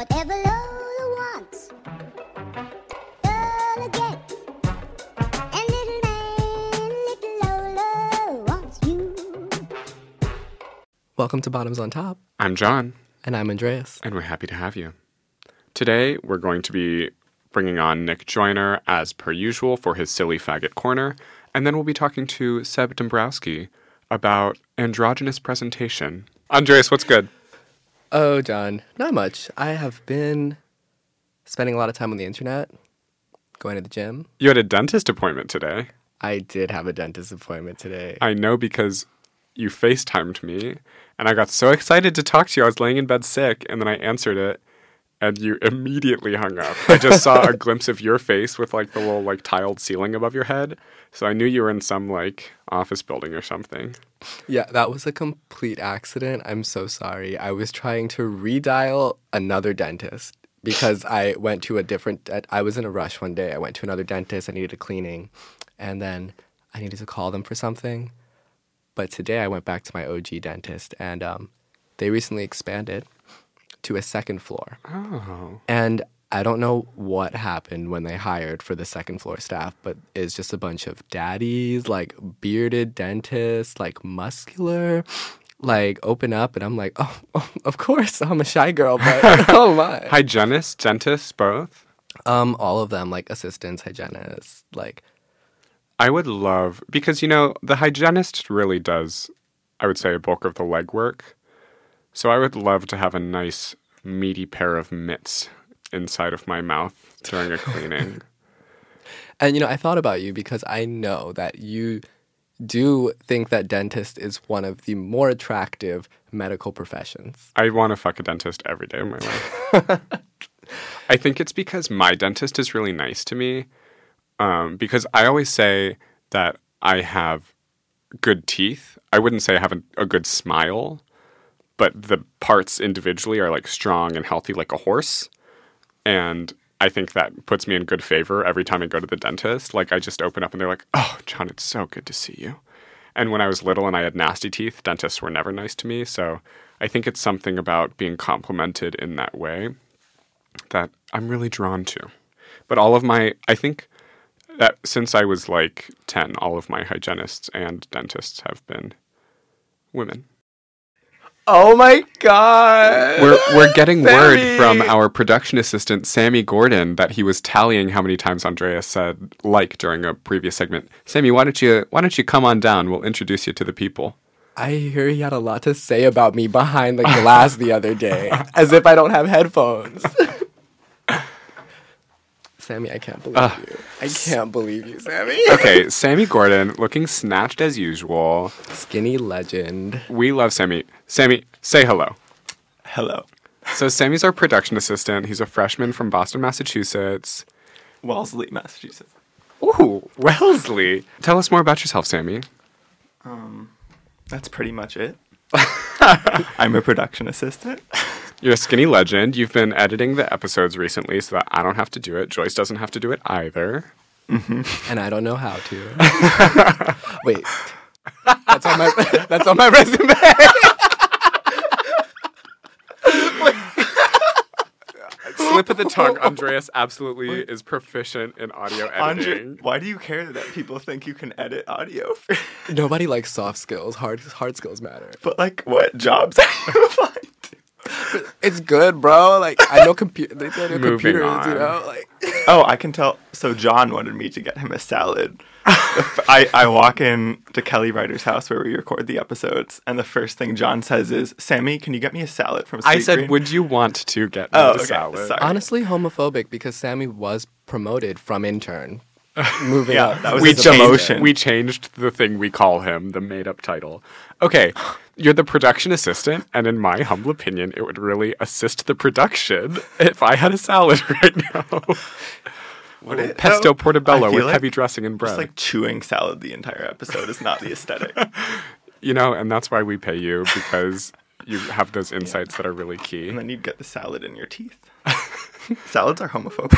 Whatever Lola wants, Lola gets. And little man, little Lola wants you. Welcome to Bottoms on Top, I'm John, and I'm Andreas. and we're happy to have you. Today, we're going to be bringing on Nick Joyner as per usual for his Silly Faggot Corner, and then we'll be talking to Seb Dombrowski about androgynous presentation. Andreas, what's good? Oh, John, not much. I have been spending a lot of time on the internet, going to the gym. You had a dentist appointment today. I did have a dentist appointment today. I know because you FaceTimed me, and I got so excited to talk to you. I was laying in bed sick, and then I answered it, and you immediately hung up. I just saw a glimpse of your face with like the little like tiled ceiling above your head, so I knew you were in some like office building or something. Yeah, that was a complete accident. I'm so sorry. I was trying to redial another dentist because I went to a different. de- I was in a rush one day. I went to another dentist. I needed a cleaning, and then I needed to call them for something. But today I went back to my OG dentist, and um, they recently expanded to a second floor. Oh, And I don't know what happened when they hired for the second floor staff, but it's just a bunch of daddies, like bearded dentists, like muscular, like open up. And I'm like, oh, oh of course, I'm a shy girl, but oh my. hygienists, dentists, both. Um, all of them, like assistants, hygienists, like, I would love because you know the hygienist really does, I would say, a bulk of the legwork. So I would love to have a nice meaty pair of mitts inside of my mouth during a cleaning. and you know, I thought about you because I know that you do think that dentist is one of the more attractive medical professions. I want to fuck a dentist every day of my life. I think it's because my dentist is really nice to me. Um, because I always say that I have good teeth. I wouldn't say I have a, a good smile, but the parts individually are like strong and healthy like a horse. And I think that puts me in good favor every time I go to the dentist. Like I just open up and they're like, "Oh, John, it's so good to see you." And when I was little and I had nasty teeth, dentists were never nice to me. So I think it's something about being complimented in that way that I'm really drawn to. But all of my, I think that since I was like 10, all of my hygienists and dentists have been women. Oh my god! We're, we're getting word from our production assistant, Sammy Gordon, that he was tallying how many times Andreas said like during a previous segment. Sammy, why don't you why don't you come on down? We'll introduce you to the people. I hear he had a lot to say about me behind the glass the other day, as if I don't have headphones. Sammy, I can't believe Ugh. you. I can't believe you, Sammy. Okay, Sammy Gordon, looking snatched as usual. Skinny legend. We love Sammy. Sammy, say hello. Hello. So Sammy's our production assistant. He's a freshman from Boston, Massachusetts. Wellesley, Massachusetts. Ooh, Wellesley. Tell us more about yourself, Sammy. Um, That's pretty much it. I'm a production assistant. You're a skinny legend. You've been editing the episodes recently so that I don't have to do it. Joyce doesn't have to do it either. Mm-hmm. And I don't know how to. Wait. That's on my that's on my resume. Slip of the tongue, Andreas absolutely is proficient in audio Andre, editing. why do you care that people think you can edit audio? Nobody likes soft skills. Hard hard skills matter. but like, what jobs are you applying to? It's good, bro. Like I know computer. They know Moving computers. You on. know, like Oh, I can tell. So John wanted me to get him a salad. I, I walk in to Kelly Writer's house where we record the episodes, and the first thing John says is, "Sammy, can you get me a salad from?" I said, Green?" would you want to get oh, me Oh, the okay, salad? sorry. honestly homophobic because Sammy was promoted from intern, moving Yeah, up. that was we his changed, we changed the thing we call him, the made up title. Okay, you're the production assistant, and in my humble opinion, it would really assist the production if I had a salad right now. Would it, Pesto though? Portobello with like heavy dressing and bread. Just like chewing salad the entire episode is not the aesthetic. you know, and that's why we pay you because you have those insights that are really key. and then you'd get the salad in your teeth. Salads are homophobic.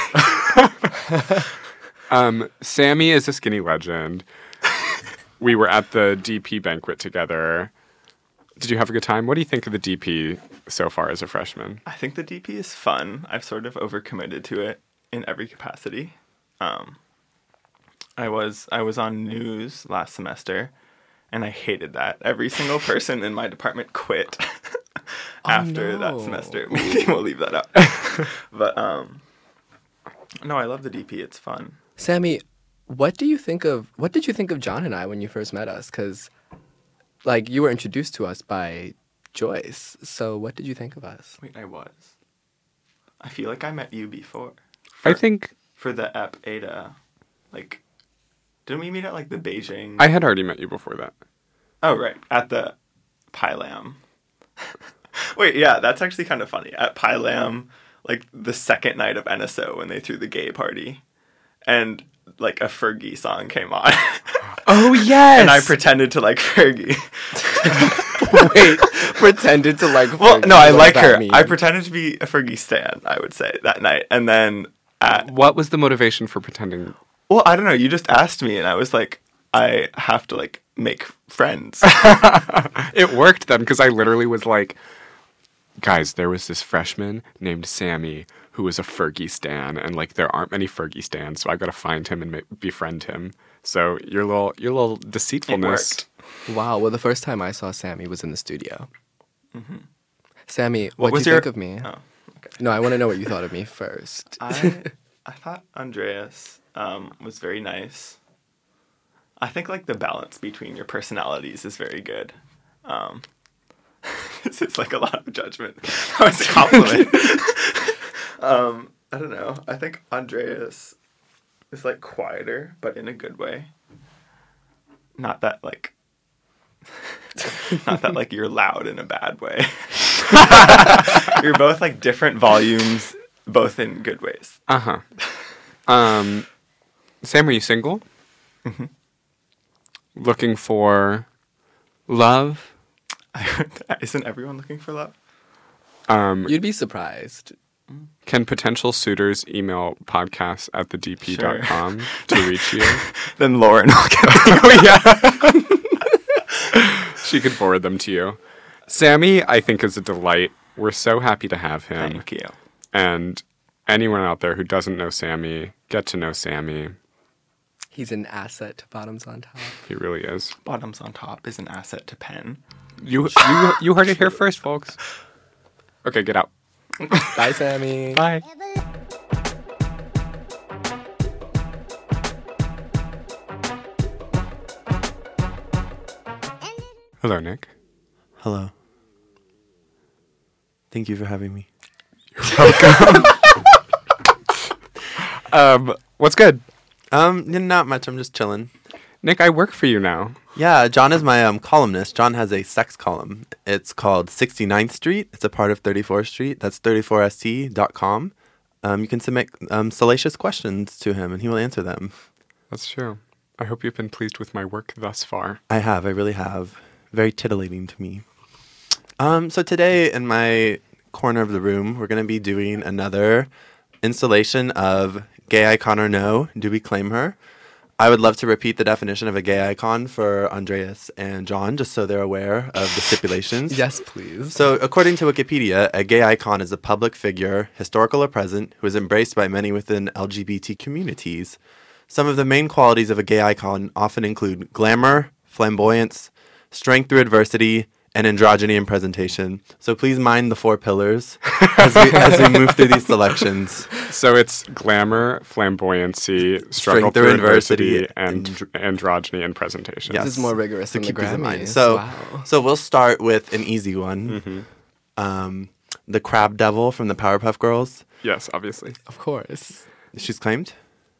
Um, Sammy is a skinny legend. we were at the DP banquet together. Did you have a good time? What do you think of the DP so far as a freshman? I think the DP is fun. I've sort of overcommitted to it in every capacity. Um, I was I was on news last semester, and I hated that. Every single person in my department quit after that no. semester. Maybe we'll leave that out. but um, no, I love the DP. It's fun. Sammy, what do you think of what did you think of John and I when you first met us? Because, like, you were introduced to us by Joyce. So, what did you think of us? Wait, I was. I feel like I met you before I think for the Ep Ada. Like, didn't we meet at like the Beijing? I had already met you before that. Oh, right. At the Pi Lam. Wait, yeah, that's actually kind of funny. At Pi Lam, like the second night of NSO when they threw the gay party, and like a Fergie song came on. Oh yes. and I pretended to like Fergie. Wait, pretended to like. well, no, I What like her. mean? I pretended to be a Fergie stan, I would say, that night. And then at what was the motivation for pretending? Well, I don't know. You just asked me, and I was like, I have to like make friends. It worked then because I literally was like, guys, there was this freshman named Sammy who was a Fergie stan, and like there aren't many Fergie stans, so I got to find him and ma- befriend him. So your little your little deceitfulness. worked. Wow. Well, the first time I saw Sammy was in the studio. Sammy, What what did you your- think of me? oh, okay. No, I want to know what you thought of me first. I I thought Andreas um, was very nice. I think like the balance between your personalities is very good. Um, this is like a lot of judgment. That was a compliment. Um, I don't know. I think Andreas is like quieter, but in a good way. Not that like. Not that like you're loud in a bad way. you're both like different volumes, both in good ways. Uh huh. Um, Sam, are you single? Mm-hmm. Looking for love? Isn't everyone looking for love? Um, You'd be surprised. Can potential suitors email podcasts at the dp.com to reach you? Then Lauren will get oh yeah. she could forward them to you. Sammy, I think, is a delight. We're so happy to have him. Thank you. And anyone out there who doesn't know Sammy, get to know Sammy. He's an asset to Bottoms on Top. He really is. Bottoms on top is an asset to Penn. You you you heard it here first, folks. Okay, get out. Bye, Sammy. Bye. Hello, Nick. Hello. Thank you for having me. You're welcome. um, what's good? Um, n- not much. I'm just chilling. Nick, I work for you now. Yeah, John is my um, columnist. John has a sex column. It's called 69th Street. It's a part of 34th Street. That's 34st.com. Um, you can submit um, salacious questions to him, and he will answer them. That's true. I hope you've been pleased with my work thus far. I have. I really have. Very titillating to me. Um, so today in my corner of the room, we're going to be doing another installation of Gay Icon or No, Do We Claim Her? I would love to repeat the definition of a gay icon for Andreas and John, just so they're aware of the stipulations. Yes, please. So, according to Wikipedia, a gay icon is a public figure, historical or present, who is embraced by many within LGBT communities. Some of the main qualities of a gay icon often include glamour, flamboyance, strength through adversity, and androgyny in presentation. So please mind the four pillars as we, as we move through these selections. So it's glamour, flamboyancy, struggle Strength through through adversity, adversity, and and- androgyny in presentation. Yes. This is more rigorous So than keep the these in mind. So, wow. so we'll start with an easy one. Mm-hmm. Um, the Crab Devil from the Powerpuff Girls. Yes, obviously. Of course. She's claimed.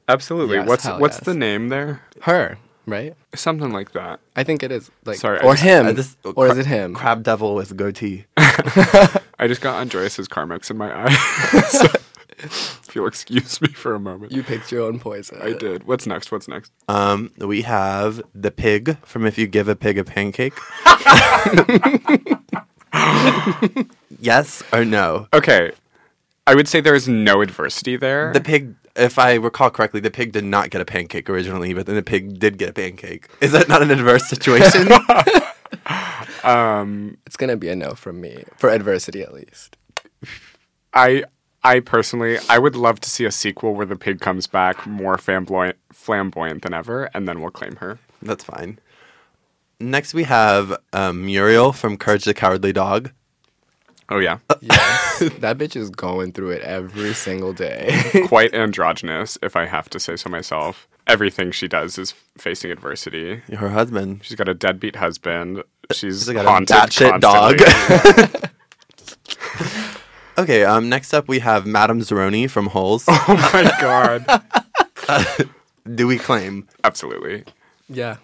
Absolutely. Yes, what's what's yes. the name there? Her, right? Something like that. I think it is. Like, Sorry, I or just- him. This- or is it him? Crab Devil with goatee. I just got Andreas's Carmex in my eye. so, if you'll excuse me for a moment. You picked your own poison. I did. What's next? What's next? Um, we have the pig from If You Give a Pig a Pancake. yes or no? Okay. I would say there is no adversity there. The pig, if I recall correctly, the pig did not get a pancake originally, but then the pig did get a pancake. Is that not an adverse situation? Um, It's gonna be a no from me for adversity at least. I I personally I would love to see a sequel where the pig comes back more flamboyant flamboyant than ever, and then we'll claim her. That's fine. Next, we have um, Muriel from Courage the Cowardly Dog. Oh yeah, Yes, that bitch is going through it every single day. quite androgynous, if I have to say so myself. Everything she does is facing adversity. Her husband. She's got a deadbeat husband. She's She's got a haunted batshit dog. constantly. Okay, um, next up we have Madame Zeroni from Holes. oh my god! Do we claim Absolutely. yeah.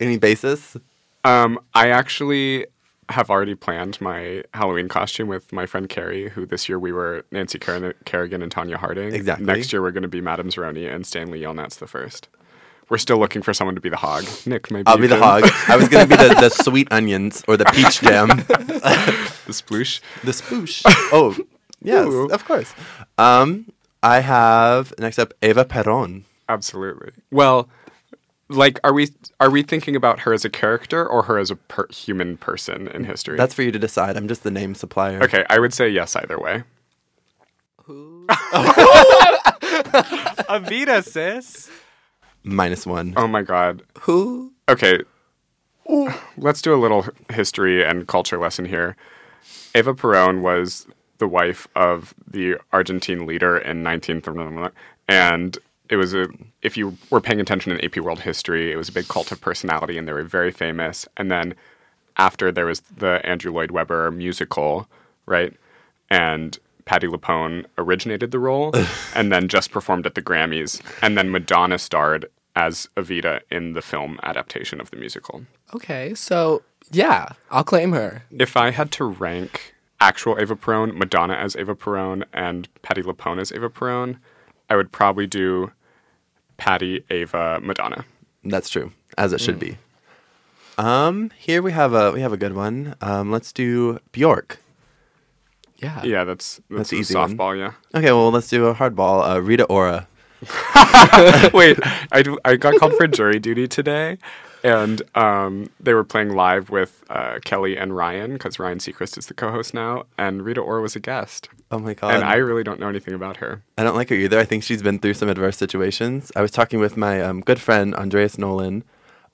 any basis? Um, I actually have already planned my Halloween costume with my friend Carrie, who this year we were Nancy Car- Kerrigan and Tonya Harding. Exactly. Next year we're going to be Madame Zeroni and Stanley Yelnats the first. We're still looking for someone to be the hog. Nick, maybe I'll be the hog. I was gonna be the, the sweet onions or the peach jam. the sploosh. The spoosh. Oh, yes, Ooh. of course. Um, I have next up Eva Peron. Absolutely. Well, like, are we are we thinking about her as a character or her as a per- human person in history? That's for you to decide. I'm just the name supplier. okay. I would say yes either way. Who? Evita, sis. Minus one. Oh my god. Who? Okay. Let's do a little history and culture lesson here. Eva Peron was the wife of the Argentine leader in 19th and it was a if you were paying attention in AP World History, it was a big cult of personality and they were very famous. And then after there was the Andrew Lloyd Webber musical, right? And Patti LuPone originated the role and then just performed at the Grammys. And then Madonna starred as Evita in the film adaptation of the musical. Okay, so yeah, I'll claim her. If I had to rank actual Eva Peron, Madonna as Eva Peron, and Patti LuPone as Eva Peron, I would probably do Patti, Eva, Madonna. That's true, as it should Mm. be. Um, here we have a we have a good one. Um, let's do Bjork. Yeah. Yeah, that's that's, That's a easy one. softball. Yeah. Okay, well let's do a hardball. Uh, Rita Ora. Wait, I, do- I got called for jury duty today, and um, they were playing live with uh, Kelly and Ryan because Ryan Seacrest is the co-host now, and Rita Ora was a guest, Oh my god. and I really don't know anything about her. I don't like her either. I think she's been through some adverse situations. I was talking with my um, good friend Andreas Nolan,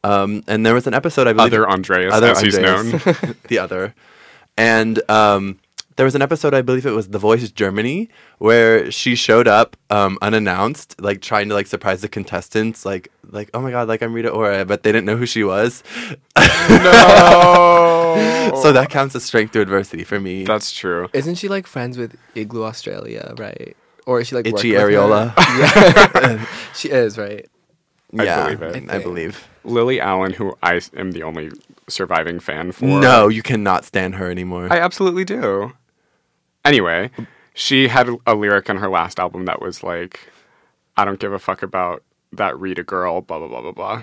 um, and there was an episode I believe Other Andreas, other as he's known. The other, and um, there was an episode I believe it was The Voice Germany where she showed up um, unannounced, like trying to like surprise the contestants, like like oh my god, like I'm Rita Ora, but they didn't know who she was. no, So that counts as strength through adversity for me. that's true. Isn't she like friends with Iggy Azalea, right? Or is she like Itchy working with Areola. her? Yeah. she is, right? I yeah, believe it. I I believe. Lily Allen, who I am the only surviving fan for. No, you cannot stand her anymore. I absolutely do. Anyway, she had a lyric on her last album that was like, I don't give a fuck about that Rita girl, blah, blah, blah, blah, blah.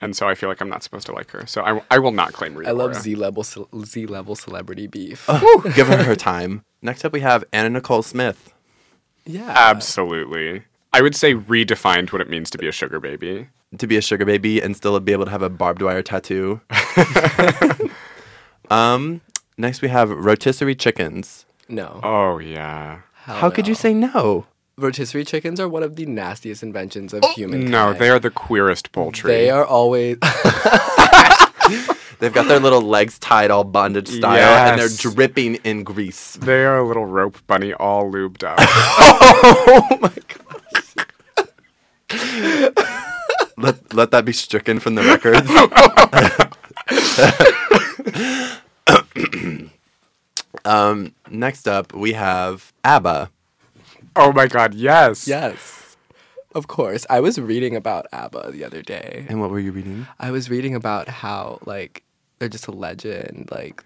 And so I feel like I'm not supposed to like her. So I, I will not claim Rita. I love Z level Z level celebrity beef. Give her her time. Next up, we have Anna Nicole Smith. yeah. Absolutely. I would say redefined what it means to be a sugar baby. to be a sugar baby and still be able to have a barbed wire tattoo. um, next we have rotisserie chickens. No. Oh, yeah. Hell How could you say no? rotisserie chickens are one of the nastiest inventions of oh, humankind? No, they are the queerest poultry. They are always They've got their little legs tied all bondage style and they're dripping in grease. They are a little rope bunny all lubed up. Oh my gosh! let, let that be stricken from the records. Um, next up, we have ABBA. oh my god, yes. yes. Of course. I was reading about ABBA the other day. And what were you reading? I was reading about how like they're just a legend like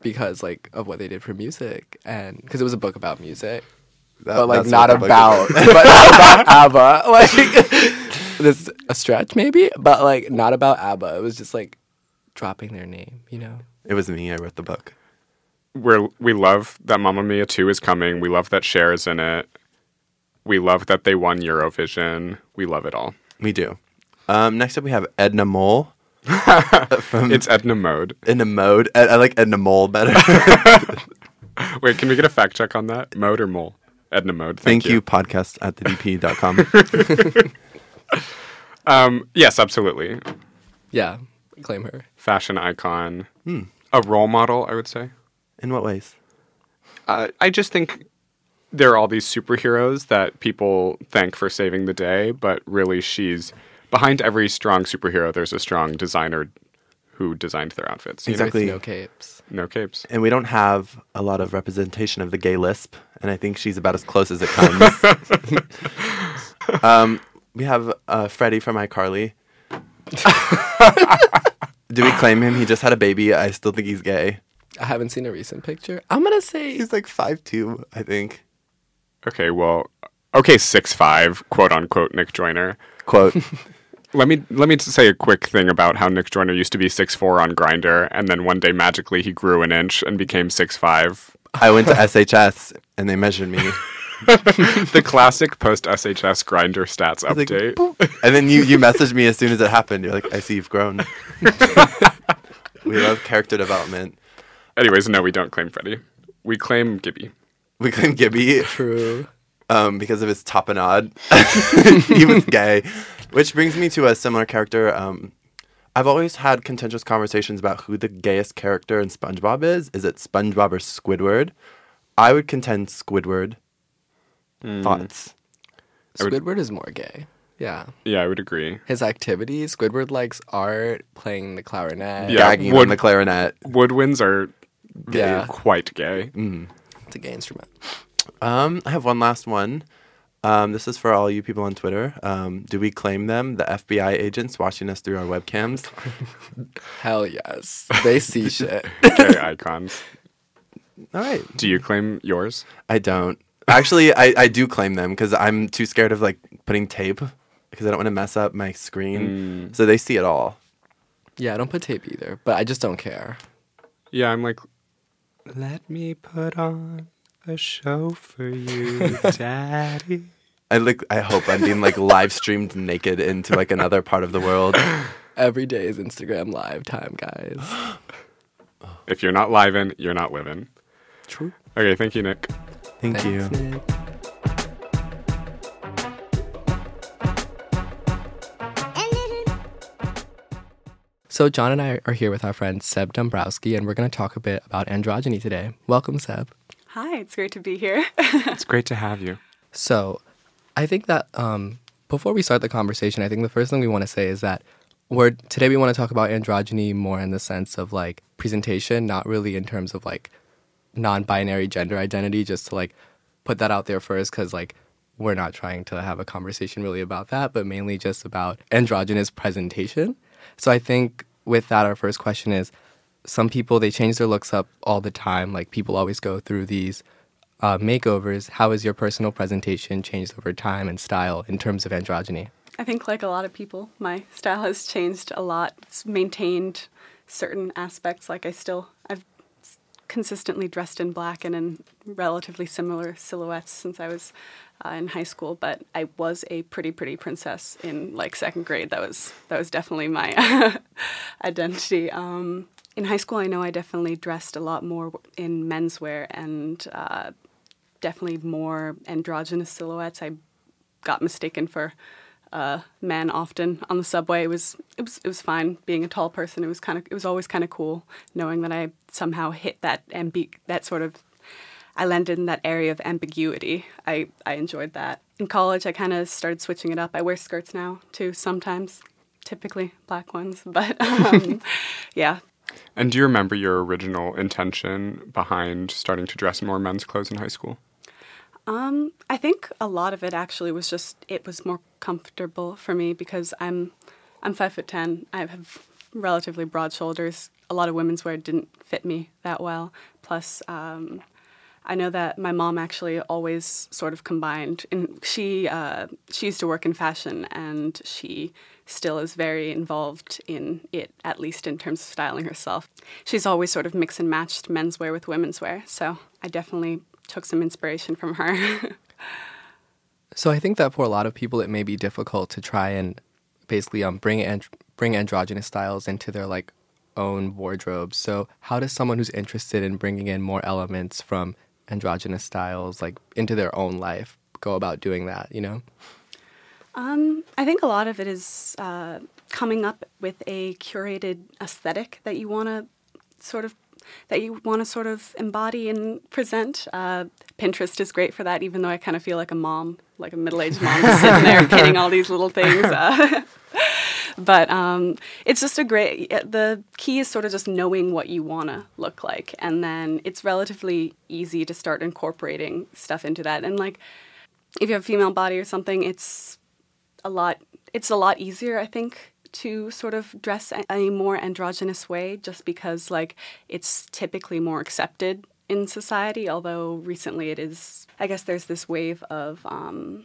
because like of what they did for music and because it was a book about music That- but like not what the book about but not about ABBA like this is a stretch maybe but like not about ABBA it was just like dropping their name you know It was me. I wrote the book. We're we love that Mamma Mia 2 is coming. We love that Cher is in it. We love that they won Eurovision. We love it all. We do. Um, next up, we have Edna Mole. from It's Edna Mode. in a mode. I, I like Edna Mole better. Wait, can we get a fact check on that? Mode or mole? Edna Mode. Thank, Thank, you. podcast at the dp.com. Um, yes, absolutely. Yeah, claim her. Fashion icon. Hmm. A role model, I would say. In what ways? Uh, I just think there are all these superheroes that people thank for saving the day, but really she's behind every strong superhero. There's a strong designer who designed their outfits. you know? Exactly. No capes. No capes. And we don't have a lot of representation of the gay lisp, and I think she's about as close as it comes. um, we have uh, Freddie from iCarly. Do we claim him? He just had a baby. I still think he's gay. I haven't seen a recent picture. I'm gonna say He's like five two, I think. Okay, well, okay, six five, quote unquote, Nick Joyner. Quote. Let me let me just say a quick thing about how Nick Joyner used to be six four on Grindr, and then one day magically he grew an inch and became six five. I went to SHS and they measured me. the classic post SHS Grindr stats was like, update. And then you, you messaged me as soon as it happened. You're like, I see you've grown. we love character development. Anyways, no, we don't claim Freddie. We claim Gibby. We claim Gibby true. um, because of his tapenade. he was gay. Which brings me to a similar character. Um, I've always had contentious conversations about who the gayest character in SpongeBob is. Is it SpongeBob or Squidward? I would contend Squidward. Thoughts? I would- Squidward is more gay. Yeah. Yeah, I would agree. His activities, Squidward likes art, playing the clarinet. Yeah, Gagging would- on the clarinet. Woodwinds are Yeah. quite gay. It's a gay instrument. Um, I have one last one. Um, this is for all you people on Twitter. Um, do we claim them, the FBI agents watching us through our webcams? Hell yes. They see shit. Gay icons. All right. Do you claim yours? I don't. Actually, I, I do claim them because I'm too scared of like putting tape because I don't want to mess up my screen. So they see it all. Yeah, I don't put tape either, but I just don't care. Yeah, I'm like, let me put on a show for you, Daddy. I like. I hope I'm being like live streamed naked into like another part of the world. Every day is Instagram live time, guys. If you're not livin', you're not living. True. Okay, thank you, Nick. Thank you. Nick. So John and I are here with our friend Seb Dombrowski, and we're going to talk a bit about androgyny today. Welcome, Seb. Hi, it's great to be here. It's great to have you. So, I think that um, before we start the conversation, I think the first thing we want to say is that we're today we want to talk about androgyny more in the sense of like presentation, not really in terms of like non-binary gender identity. Just to like put that out there first, because like we're not trying to have a conversation really about that, but mainly just about androgynous presentation. So I think with that, our first question is: some people they change their looks up all the time. Like people always go through these uh, makeovers. How has your personal presentation changed over time and style in terms of androgyny? I think, like a lot of people, my style has changed a lot. It's maintained certain aspects. Like I still, I've consistently dressed in black and in relatively similar silhouettes since I was uh, in high school. But I was a pretty, pretty princess in like second grade. That was that was definitely my identity. Um, in high school, I know I definitely dressed a lot more in menswear and uh, definitely more androgynous silhouettes. I got mistaken for a man often on the subway. It was it was it was fine being a tall person. It was kind of it was always kind of cool knowing that I somehow hit that ambi- that sort of I landed in that area of ambiguity. I I enjoyed that. In college, I kind of started switching it up. I wear skirts now too sometimes, typically black ones, but um, yeah. And do you remember your original intention behind starting to dress in more men's clothes in high school? Um, I think a lot of it actually was just it was more comfortable for me because I'm I'm five foot ten. I have relatively broad shoulders. A lot of women's wear didn't fit me that well. Plus, um, I know that my mom actually always sort of combined, and she uh, she used to work in fashion, and she still is very involved in it, at least in terms of styling herself. She's always sort of mix and matched menswear with women's wear, so I definitely took some inspiration from her. So I think that for a lot of people, it may be difficult to try and basically um, bring and bring androgynous styles into their like own wardrobes. So how does someone who's interested in bringing in more elements from androgynous styles like into their own life go about doing that? You know? Um, I think a lot of it is uh, coming up with a curated aesthetic that you want to sort of that you want to sort of embody and present. Uh, Pinterest is great for that, even though I kind of feel like a mom, like a middle-aged mom, just sitting there pinning all these little things. Uh, but um, it's just a great. The key is sort of just knowing what you want to look like, and then it's relatively easy to start incorporating stuff into that. And like, if you have a female body or something, it's a lot. It's a lot easier, I think, to sort of dress a- more androgynous way, just because like it's typically more accepted in society. Although recently it is, I guess there's this wave of um,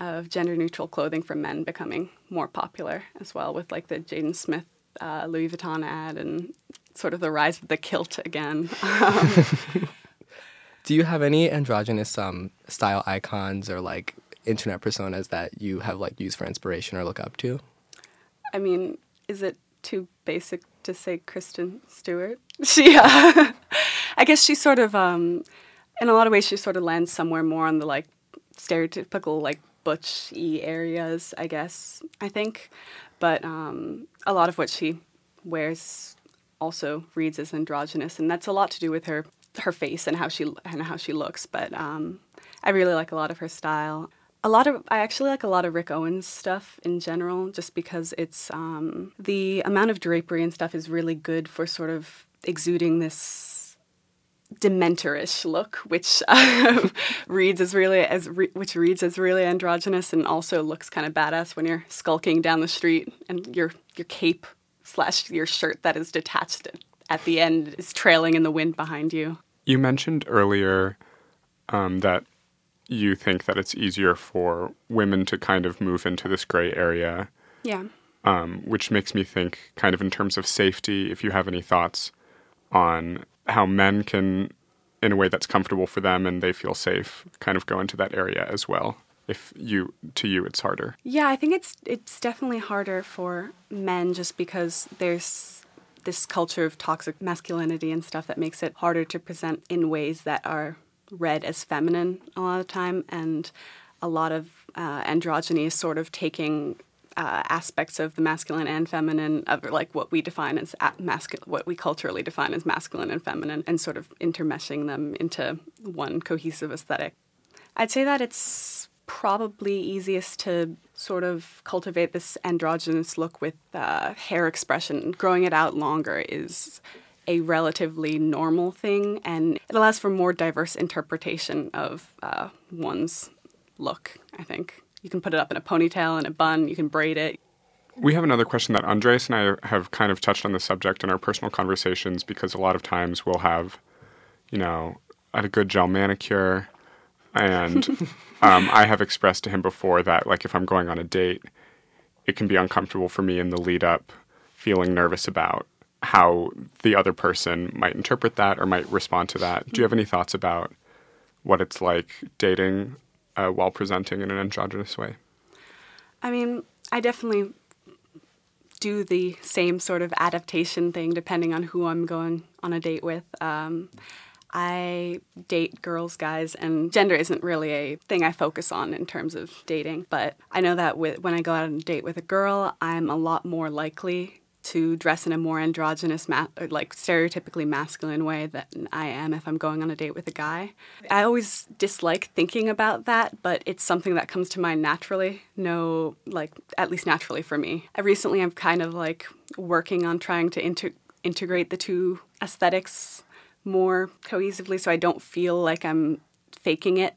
of gender neutral clothing for men becoming more popular as well, with like the Jaden Smith uh, Louis Vuitton ad and sort of the rise of the kilt again. Um, Do you have any androgynous um, style icons or like internet personas that you have like used for inspiration or look up to? I mean, is it too basic to say Kristen Stewart? She, uh, I guess she sort of, um, in a lot of ways, she sort of lands somewhere more on the like stereotypical like butch y areas. I guess I think, but um, a lot of what she wears also reads as androgynous, and that's a lot to do with her her face and how she and how she looks. But um, I really like a lot of her style. A lot of I actually like a lot of Rick Owens stuff in general, just because it's um, the amount of drapery and stuff is really good for sort of exuding this dementorish look, which um, reads as really as re- which reads as really androgynous and also looks kind of badass when you're skulking down the street and your your cape slash your shirt that is detached at the end is trailing in the wind behind you. You mentioned earlier um, that you think that it's easier for women to kind of move into this gray area, Yeah. um, which makes me think, kind of in terms of safety, if you have any thoughts on how men can, in a way that's comfortable for them and they feel safe, kind of go into that area as well. If you, to you, it's harder. Yeah, I think it's it's definitely harder for men just because there's this culture of toxic masculinity and stuff that makes it harder to present in ways that are read as feminine a lot of the time, and a lot of uh, androgyny is sort of taking uh, aspects of the masculine and feminine of like what we define as masculine, what we culturally define as masculine and feminine, and sort of intermeshing them into one cohesive aesthetic. I'd say that it's probably easiest to sort of cultivate this androgynous look with uh, hair expression. Growing it out longer is a relatively normal thing, and it allows for more diverse interpretation of uh, one's look. I think you can put it up in a ponytail and a bun. You can braid it. We have another question that Andreas and I have kind of touched on the subject in our personal conversations because a lot of times we'll have, you know, at a good gel manicure. And um, I have expressed to him before that, like, if I'm going on a date, it can be uncomfortable for me in the lead up, feeling nervous about how the other person might interpret that or might respond to that. Do you have any thoughts about what it's like dating uh, while presenting in an androgynous way? I mean, I definitely do the same sort of adaptation thing depending on who I'm going on a date with. Um, I date girls, guys, and gender isn't really a thing I focus on in terms of dating. But I know that with, when I go out on a date with a girl, I'm a lot more likely to dress in a more androgynous, ma- like stereotypically masculine way than I am if I'm going on a date with a guy. I always dislike thinking about that, but it's something that comes to mind naturally. No, like at least naturally for me. I recently I'm kind of like working on trying to inter- integrate the two aesthetics more cohesively, so I don't feel like I'm faking it,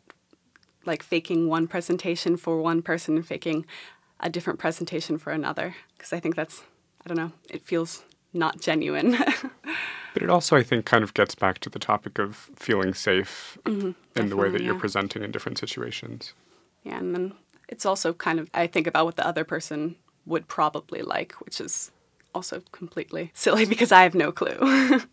like faking one presentation for one person and faking a different presentation for another. Because I think that's I don't know, it feels not genuine. But it also, I think, kind of gets back to the topic of feeling safe in the way that definitely, you're yeah. presenting in different situations. yeah, and then it's also kind of I think about what the other person would probably like, which is also completely silly because I have no clue.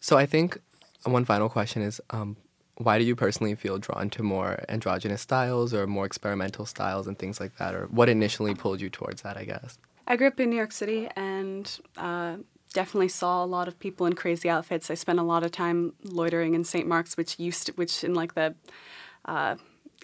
So I think one final question is um, why do you personally feel drawn to more androgynous styles or more experimental styles and things like that? Or what initially pulled you towards that, I guess? I grew up in New York City and uh, definitely saw a lot of people in crazy outfits. I spent a lot of time loitering in St. Mark's, which used to, which in like the uh,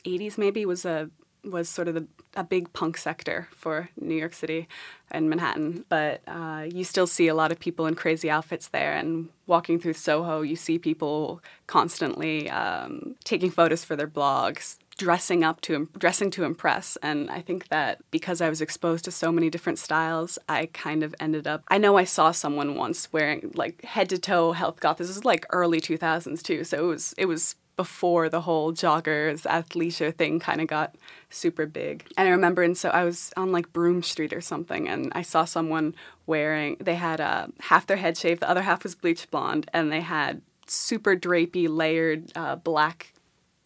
80s maybe was a was sort of the, a big punk sector for New York City and Manhattan. But uh, you still see a lot of people in crazy outfits there. And walking through Soho, you see people constantly um, taking photos for their blogs, dressing up to dressing to impress. And I think that because I was exposed to so many different styles, I kind of ended up. I know I saw someone once wearing like head to toe health goth. This is like early 2000s too, so it was it was before the whole joggers athleisure thing kind of got super big. And I remember, and so I was on like Broome Street or something, and I saw someone wearing. They had uh, half their head shaved, the other half was bleached blonde, and they had super drapey, layered uh, black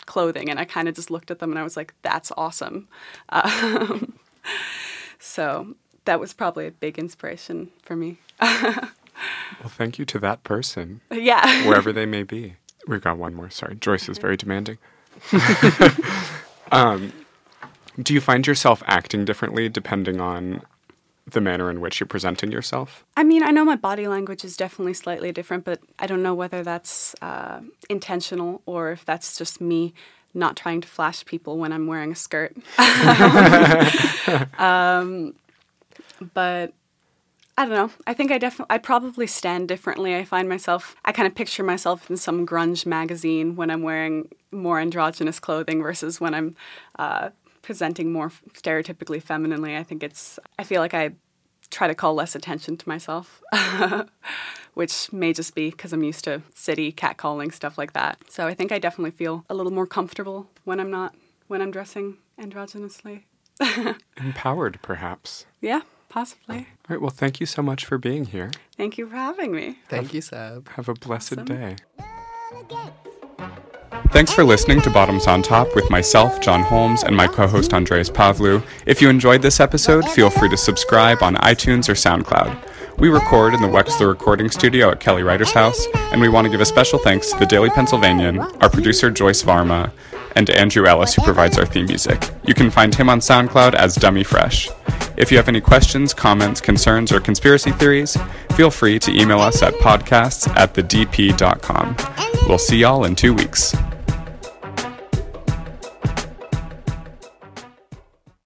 clothing. And I kind of just looked at them, and I was like, "That's awesome." Um, so that was probably a big inspiration for me. Well, thank you to that person, yeah. wherever they may be. We've got one more. Sorry, Joyce is very demanding. um, do you find yourself acting differently depending on the manner in which you're presenting yourself? I mean, I know my body language is definitely slightly different, but I don't know whether that's uh, intentional or if that's just me not trying to flash people when I'm wearing a skirt. um, but I don't know. I think I definitely, I probably stand differently. I find myself, I kind of picture myself in some grunge magazine when I'm wearing more androgynous clothing versus when I'm uh, presenting more stereotypically femininely. I think it's, I feel like I try to call less attention to myself, which may just be because I'm used to city catcalling, stuff like that. So I think I definitely feel a little more comfortable when I'm not, when I'm dressing androgynously. Empowered, perhaps. Yeah, possibly. All right. Well, thank you so much for being here. Thank you for having me. Thank you, Seb. Have a blessed Awesome. day. Thanks for listening to Bottoms on Top with myself, John Holmes, and my co host Andreas Pavlou. If you enjoyed this episode, feel free to subscribe on iTunes or SoundCloud. We record in the Wexler Recording Studio at Kelly Writer's House, and we want to give a special thanks to the Daily Pennsylvanian, our producer Joyce Varma, and Andrew Ellis, who provides our theme music. You can find him on SoundCloud as Dummy Fresh. If you have any questions, comments, concerns, or conspiracy theories, feel free to email us at podcasts at thedp.com. We'll see y'all in two weeks.